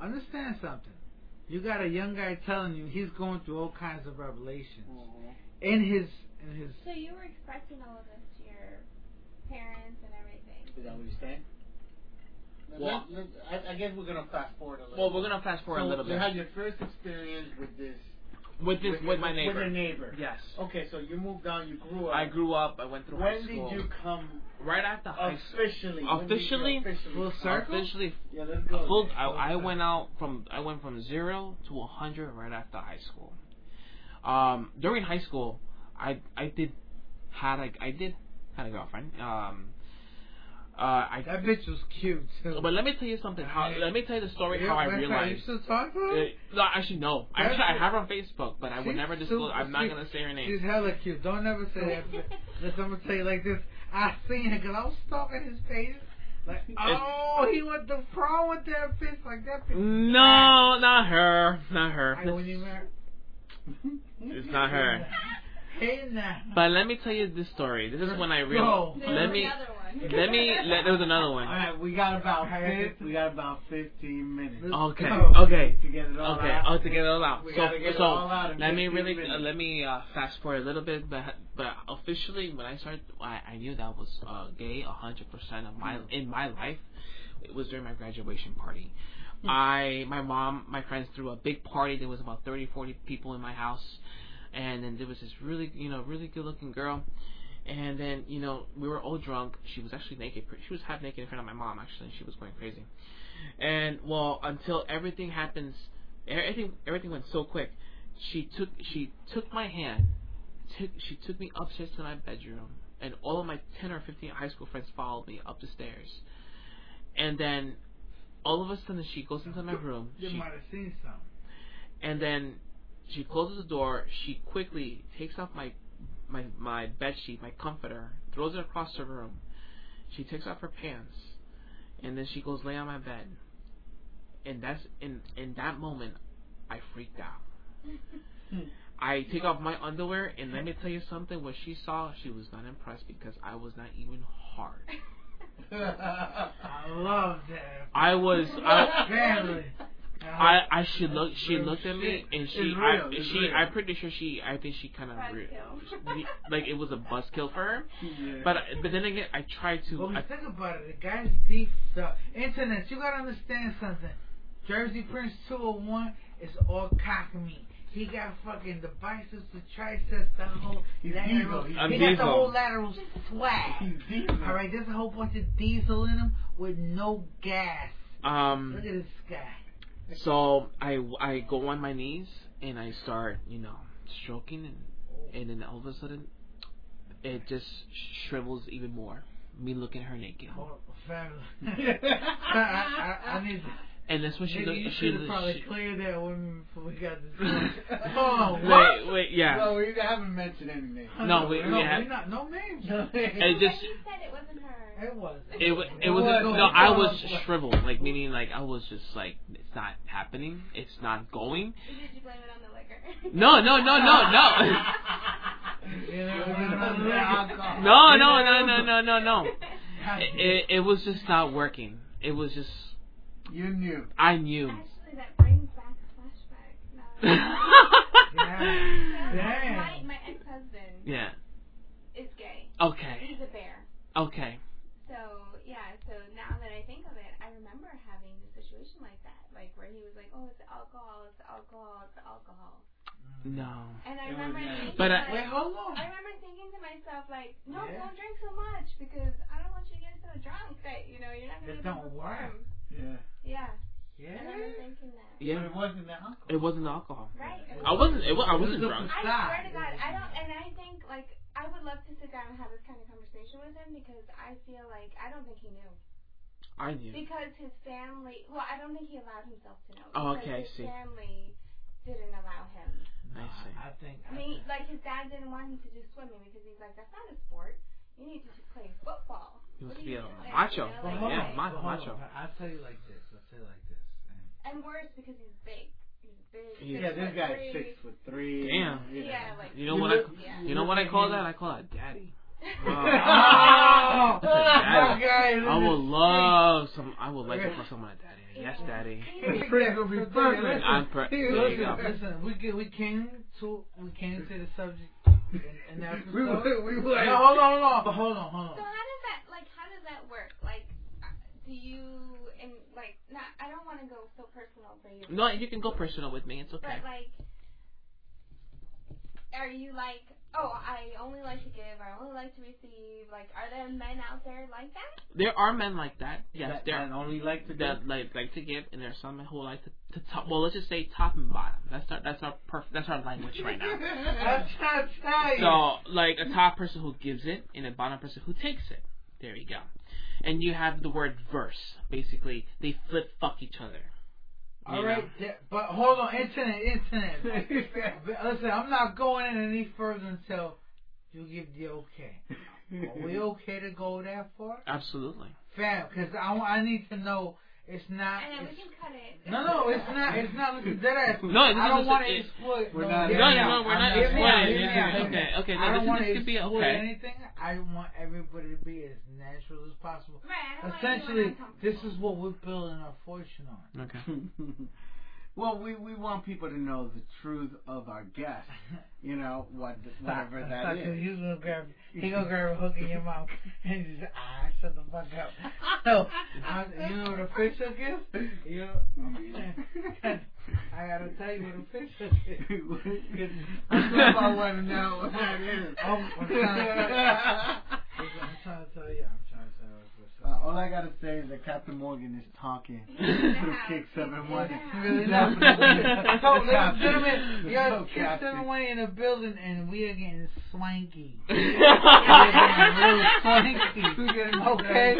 understand something. You got a young guy telling you he's going through all kinds of revelations he? Mhm. in his in his. So you were expressing all of this to your parents and everything. Is that what you're saying? Well- Let- let- I, I guess we're gonna fast forward a little. well, we're gonna fast forward so a little You bit. had your first experience with this with this with my neighbor. With a neighbor. Yes. Okay, so you moved on. You grew up. I grew up. I went through high school. When did you come right after high school. officially? when Officially? officially Full circle? Officially, Yeah, let's go. full. I, I went out from. I went from zero to a hundred right after high school. Um, during high school, I I did had a I did had a girlfriend. Um, uh, I. That bitch was cute too. But let me tell you something. How let me tell you the story Yeah, how I realized. You still talk to her? Uh, no, actually no. Actually, I have her on Facebook, but I would never disclose. I'm not gonna say her name. She's hella cute. Don't ever say that. Listen, I'm gonna tell you like this. I seen her because I was stalking his page. Like, oh, he went the prom with that bitch. Like that bitch. No, not her. Not her. I wouldn't even. It's not her. Hey. But let me tell you this story. This is when I Go. realized. There Let me. Let me. Let, there was another one. All right, we got about we got about fifteen minutes. Okay. Okay. To get it all Okay. out. Oh, to get it all out. We So, gotta get it so all out let me really uh, let me uh, fast forward a little bit, but but officially when I started, I, I knew that was uh, gay a hundred percent of my in my life. It was during my graduation party. I my mom my friends threw a big party. There was about 30, 40 people in my house, and then there was this really you know really good looking girl. And then, you know, we were all drunk. She was actually naked. She was half naked in front of my mom, actually. And She was going crazy. And well, until everything happens, everything everything went so quick. She took she took my hand, took she took me upstairs to my bedroom, and all of my ten or fifteen high school friends followed me up the stairs. And then, all of a sudden, she goes into my room. You She, might have seen some. and then she closes the door. She quickly takes off my my my bed sheet, my comforter, throws it across the room. She takes off her pants, and then she goes lay on my bed. And that's in in that moment, I freaked out. I take off my underwear, and let me tell you something. What she saw, she was not impressed because I was not even hard. I love that. I was. I, Family. I, I she looked she looked at me and she I, she I'm pretty sure she I think she kind of re- like it was a buzzkill for her Yeah. but but then again I tried to But when I, think about it, the guy's deep. The internet, you gotta understand something. Jersey Prince 201 is all cock meat. He got fucking the biceps, the triceps, the whole He's lateral. diesel. He got the whole lateral swag. He's diesel. All right, there's a whole bunch of diesel in him with no gas. um Look at this guy. So I I go on my knees and I start you know stroking and and then all of a sudden it just shrivels even more me looking at her naked Oh. I, I, I need. And that's when she Nigga, looked you she, should have probably she cleared that with me before we got this. oh, what? wait wait yeah No, we haven't mentioned any names. No, we- we no, had- we're not. No names. It just- But you said it wasn't her. It was. It wa- it was no, I was shriveled, like meaning like I was just like it's not happening, it's not going. Did you blame it on the liquor? No, no, no, no, no, no, no, no, no, no, no, no. It, it it was just not working. It was just You knew. I knew. Actually, that brings back a flashback. No. Damn. My, my ex-husband yeah. is gay. Okay. He's a bear. Okay. So yeah, so now that I think of it, I remember having a situation like that, like where he was like, "Oh, it's the alcohol, it's the alcohol, it's the alcohol," mm. No. and I It was remember nice. thinking, But I- like, Wait, hold on. I remember thinking to myself, like, "No, Yeah. don't drink so much because I don't want you to get so drunk that you know you're not gonna be able to don't work. perform." Yeah. Yeah, Yeah. I remember thinking that. But Yeah. it wasn't the alcohol. It wasn't alcohol. Right. it I was- wasn't. It, wa- I wasn't It was drunk. a- I Stop. swear to God, I don't, and I think like I would love to sit down and have this kind of conversation with him because I feel like I don't think he knew I knew. because his family. Well, I don't think he allowed himself to know. Oh, because okay, I his see. family didn't allow him. I see. I think. I mean, like his dad didn't want him to do swimming because he's like, that's not a sport. You need to play football. He wants to be a macho. You know, But like, hold Yeah, on, ma- but macho. I'll tell you like this. I'll tell you like this. And And worse because he's big. He's big. He's- Yeah, this guy's three. six foot three. Damn. you know. Yeah, like You know what I? yeah. You know what I call that? I call that daddy. Oh, That's a daddy. okay, I would love some. I would like to call someone a daddy. Yes, daddy. This prince will be perfect. I'm per- Listen, we get, we came to we came to the subject in, in that episode. We were- we were- No, hold on, hold on, but hold on, hold So on. how does that like? How does that work? Like, uh, do you and like? Not. I don't want to go so personal for you. No, you can go personal with me. It's okay. But like, are you like, oh, I only like to give, I only like to receive? Like, are there men out there like that? There are men like that. Yes, that, there that only like to that like like to give, and there's some who like to, to top. Well, let's just say top and bottom. That's our that's our perf- that's our language right now. I'm trying to tell you. So, like a top person who gives it, and a bottom person who takes it. There you go. And you have the word verse. Basically, they flip fuck each other. You All right, th- but hold on, internet, internet. Listen, I'm not going in any further until you give the okay. Are we okay to go that far, Absolutely. fam? Because I, I need to know. It's not. And then we It's, can cut it. no, no, it's not. It's not. Listen, dead ass. No, this I don't is- want to it- exploit. We're no, not- hear No, me no, no, we're not hear me out, exploiting. hear me This out, is- okay, okay, no, I this don't want this to could be okay. anything. I want everybody to be as natural as possible. Right, I don't Essentially, anyone this is what we're building our fortune on. Okay. well, we we want people to know the truth of our guest. You know what, whatever that Stop, is. 'cause He's gonna grab, he gonna grab a hook in your mouth and just ah, shut the fuck up. So, I, you know what a fish hook is? You know, I gotta tell you what a fish hook is. I want to know what that is. I'm, I'm, trying, to tell you. I'm trying to tell you what a fish Uh, all I gotta say is that Captain Morgan is talking He's in the through. Kick Seven He's in One. the. Really That's not. So, ladies and Captain. gentlemen, No, you're Kiss Captain. 718 in the building, and we are getting swanky. We're getting real swanky. Okay?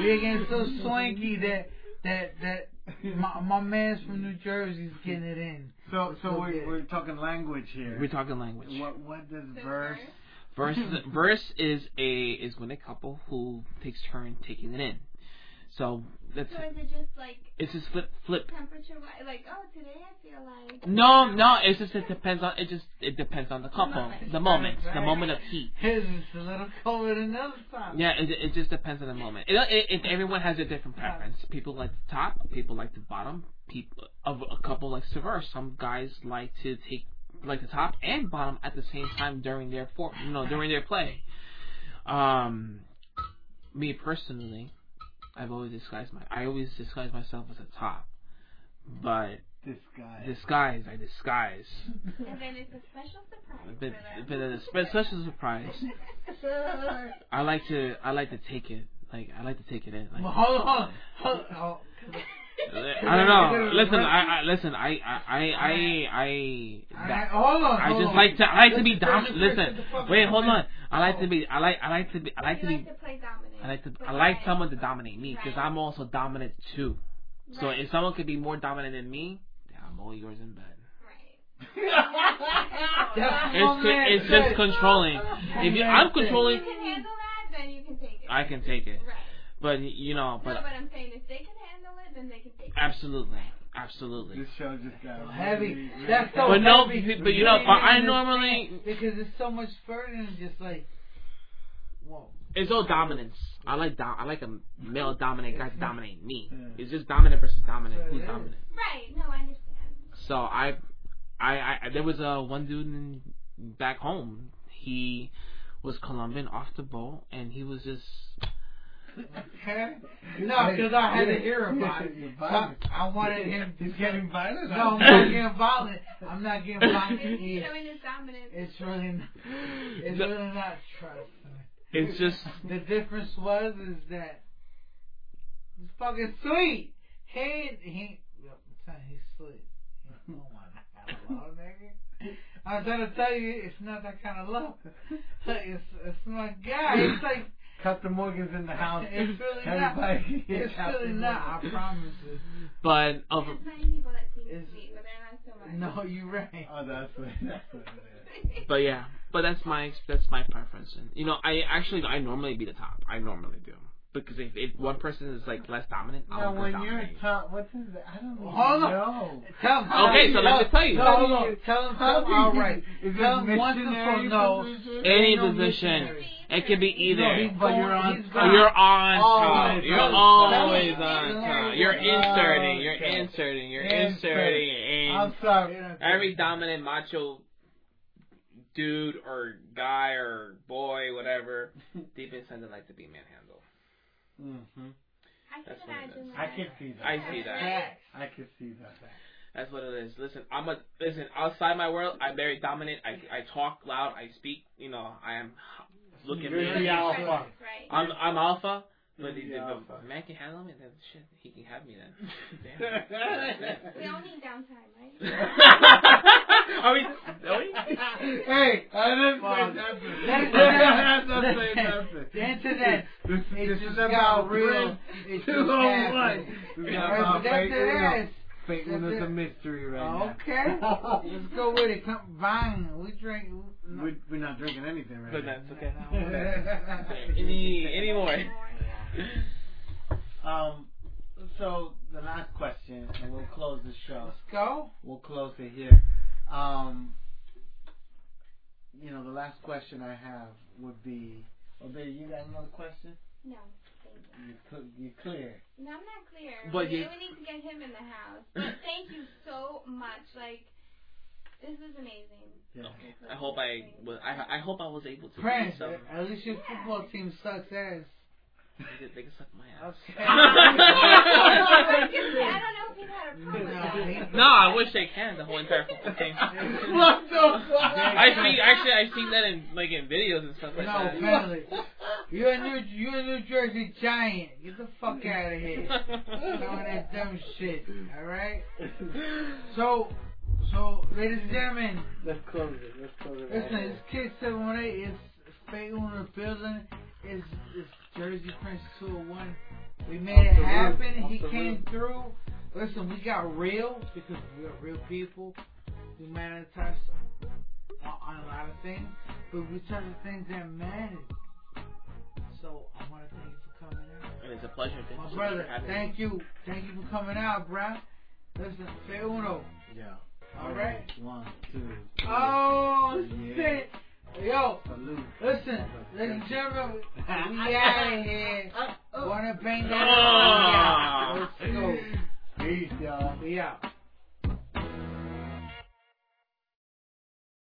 We're getting so swanky that that that my, my man's from New Jersey's getting it in. So, so So we're, we're talking language here. We're talking language. What what does So verse? Verse verse is a is when a couple who takes turn taking it in. So that's So is it just like it's just flip flip. temperature wise? Like, oh, today I feel like. No, no, it's just it depends on it just it depends on the couple, moment. the moment, the moment of heat. His is a little colder than the other time. Yeah, it, it just depends on the moment. It, it, it, everyone has a different preference. People like the top, people like the bottom. People of a couple likes to verse. Some guys like to take like the top and bottom at the same time during their for you know during their play. Um, me personally, I've always disguised my I always disguise myself as a top, but disguise disguise I disguise. And then it's a special surprise. But but them. a spe- special surprise. I like to I like to take it like I like to take it in. Like, Well, hold on, hold on. Hold I don't know. Listen, I, I listen. I I I I I, I, that- hold on. I just on. like to I like to be Listen, dom. listen, Listen, the fuck wait, hold on. I like to be. I like I like to be. I like to be. like to play dominant. I like to. I like someone to dominate me because I'm also dominant too. So if someone could be more dominant than me, yeah, I'm all yours in bed. It's what man it's just controlling. If you, I'm controlling, you can handle that, then you can take it. I can take it. Right. But you know, no, but but I'm saying if they can handle it, then they can take absolutely, absolutely. This show just got So heavy. really, really That's so But no, heavy. but you know, but I normally because it's so much further than just like, whoa. it's all dominance. I like dom- I like a male dominant guy to dominate me. Yeah. It's just dominant versus dominant. That's Who's it is. dominant? Right. No, I understand. So I, I, I there was a one dude in, back home. He was Colombian off the boat, and he was just Okay? No, because I had to hear about it. You're I. I wanted him He's getting violent. No, I'm not getting violent. I'm not getting violent. He's It's, showing his dominance. it's really not. It's No. really not trust. it's just The difference was is that it's fucking sweet. He he yep, I'm telling you, he's sweet. He don't want that kind of love, nigga. I'm trying to tell you, it's not that kind of love. It's it's my guy. It's like Captain Morgan's in the house. it's really not. Everybody can hear It's Captain really not. I promise you. but over There's many people that seem Is- sweet, but they're not so much. No, you right. Oh, that's what. That's what it is. but yeah, but that's my that's my preference. And you know, I actually I normally be the top. I normally do because if, if one person is like less dominant, Now, I'll go when you're dominate. top, what's his? I don't even Hold on. know. Tell him. Okay, so let me tell you. No, hold on. Tell him. Tell him. All right. Is Tell him once and missionary no. position? Any no position. missionary. It could be either. No, But you're on he's top. You're on Always top. You're on always top. on Always top. on You're inserting. You're Okay. inserting. You're Inserting. inserting. I'm sorry. every dominant macho dude or guy or boy, whatever, deep inside they like to be manhandled. Hmm I can That's what it imagine is. that. I can see that. I see that. I can see that. That's what it is. Listen, I'm a listen outside my world. I'm very dominant. I I talk loud. I speak. You know, I am. Look at You're me. the alpha. Right. I'm I'm alpha. But You're if the if alpha. a man can handle me, then shit, he can have me then. Damn. we all need downtime, right? Are we? Are we? hey, I didn't say nothing. That's- That's not saying nothing. The internet. This, It this just is got about real. real. It just 201. happened. This is about that's fake it news. is. Fake That's news is a mystery right Okay. now. Let's go with it. Come, Vine. We drink. No. we, we're not drinking anything right But now. that's okay. No. Any any more? Um, so the last question, and we'll close the show. Let's go. We'll close it here. Um, you know, the last question I have would be, oh, baby, you got another question? No, you. You cl- you clear? No, I'm not clear. But we you- really need to get him in the house. But thank you so much. Like, this is amazing. Yeah. I hope I was. I I hope I was able to. Prince, do some. at least your football team sucks ass. They can, they can suck my ass. Okay. I don't know if he's had a problem. No, I wish they can. The whole entire football team. what the fuck? I see. Actually, I've seen that in like in videos and stuff like No, that. family. You're a New you're a New Jersey Giant. Get the fuck out of here. Doing that dumb shit. All right. So, so, ladies and gentlemen, Let's close it. Let's close it. listen. It's Kick Seven One Eight. It's Fate on the building. It's, it's Jersey Prince Two Hundred One. We made Off it happen. He came roof. through. Listen, we got real because we are real people. We matter to us on, on a lot of things, but we touch the things that matter. So I want to thank you for coming out. And it's a pleasure. Thank you My so brother, for thank you. Thank you for coming out, bruh. Listen, say uno. Yeah. All right. One, two. three. Oh, Yeah. shit. Yo, listen, ladies and gentlemen, we out of here. Wanna bang that Ah. up? Let's go. Peace, y'all. We out.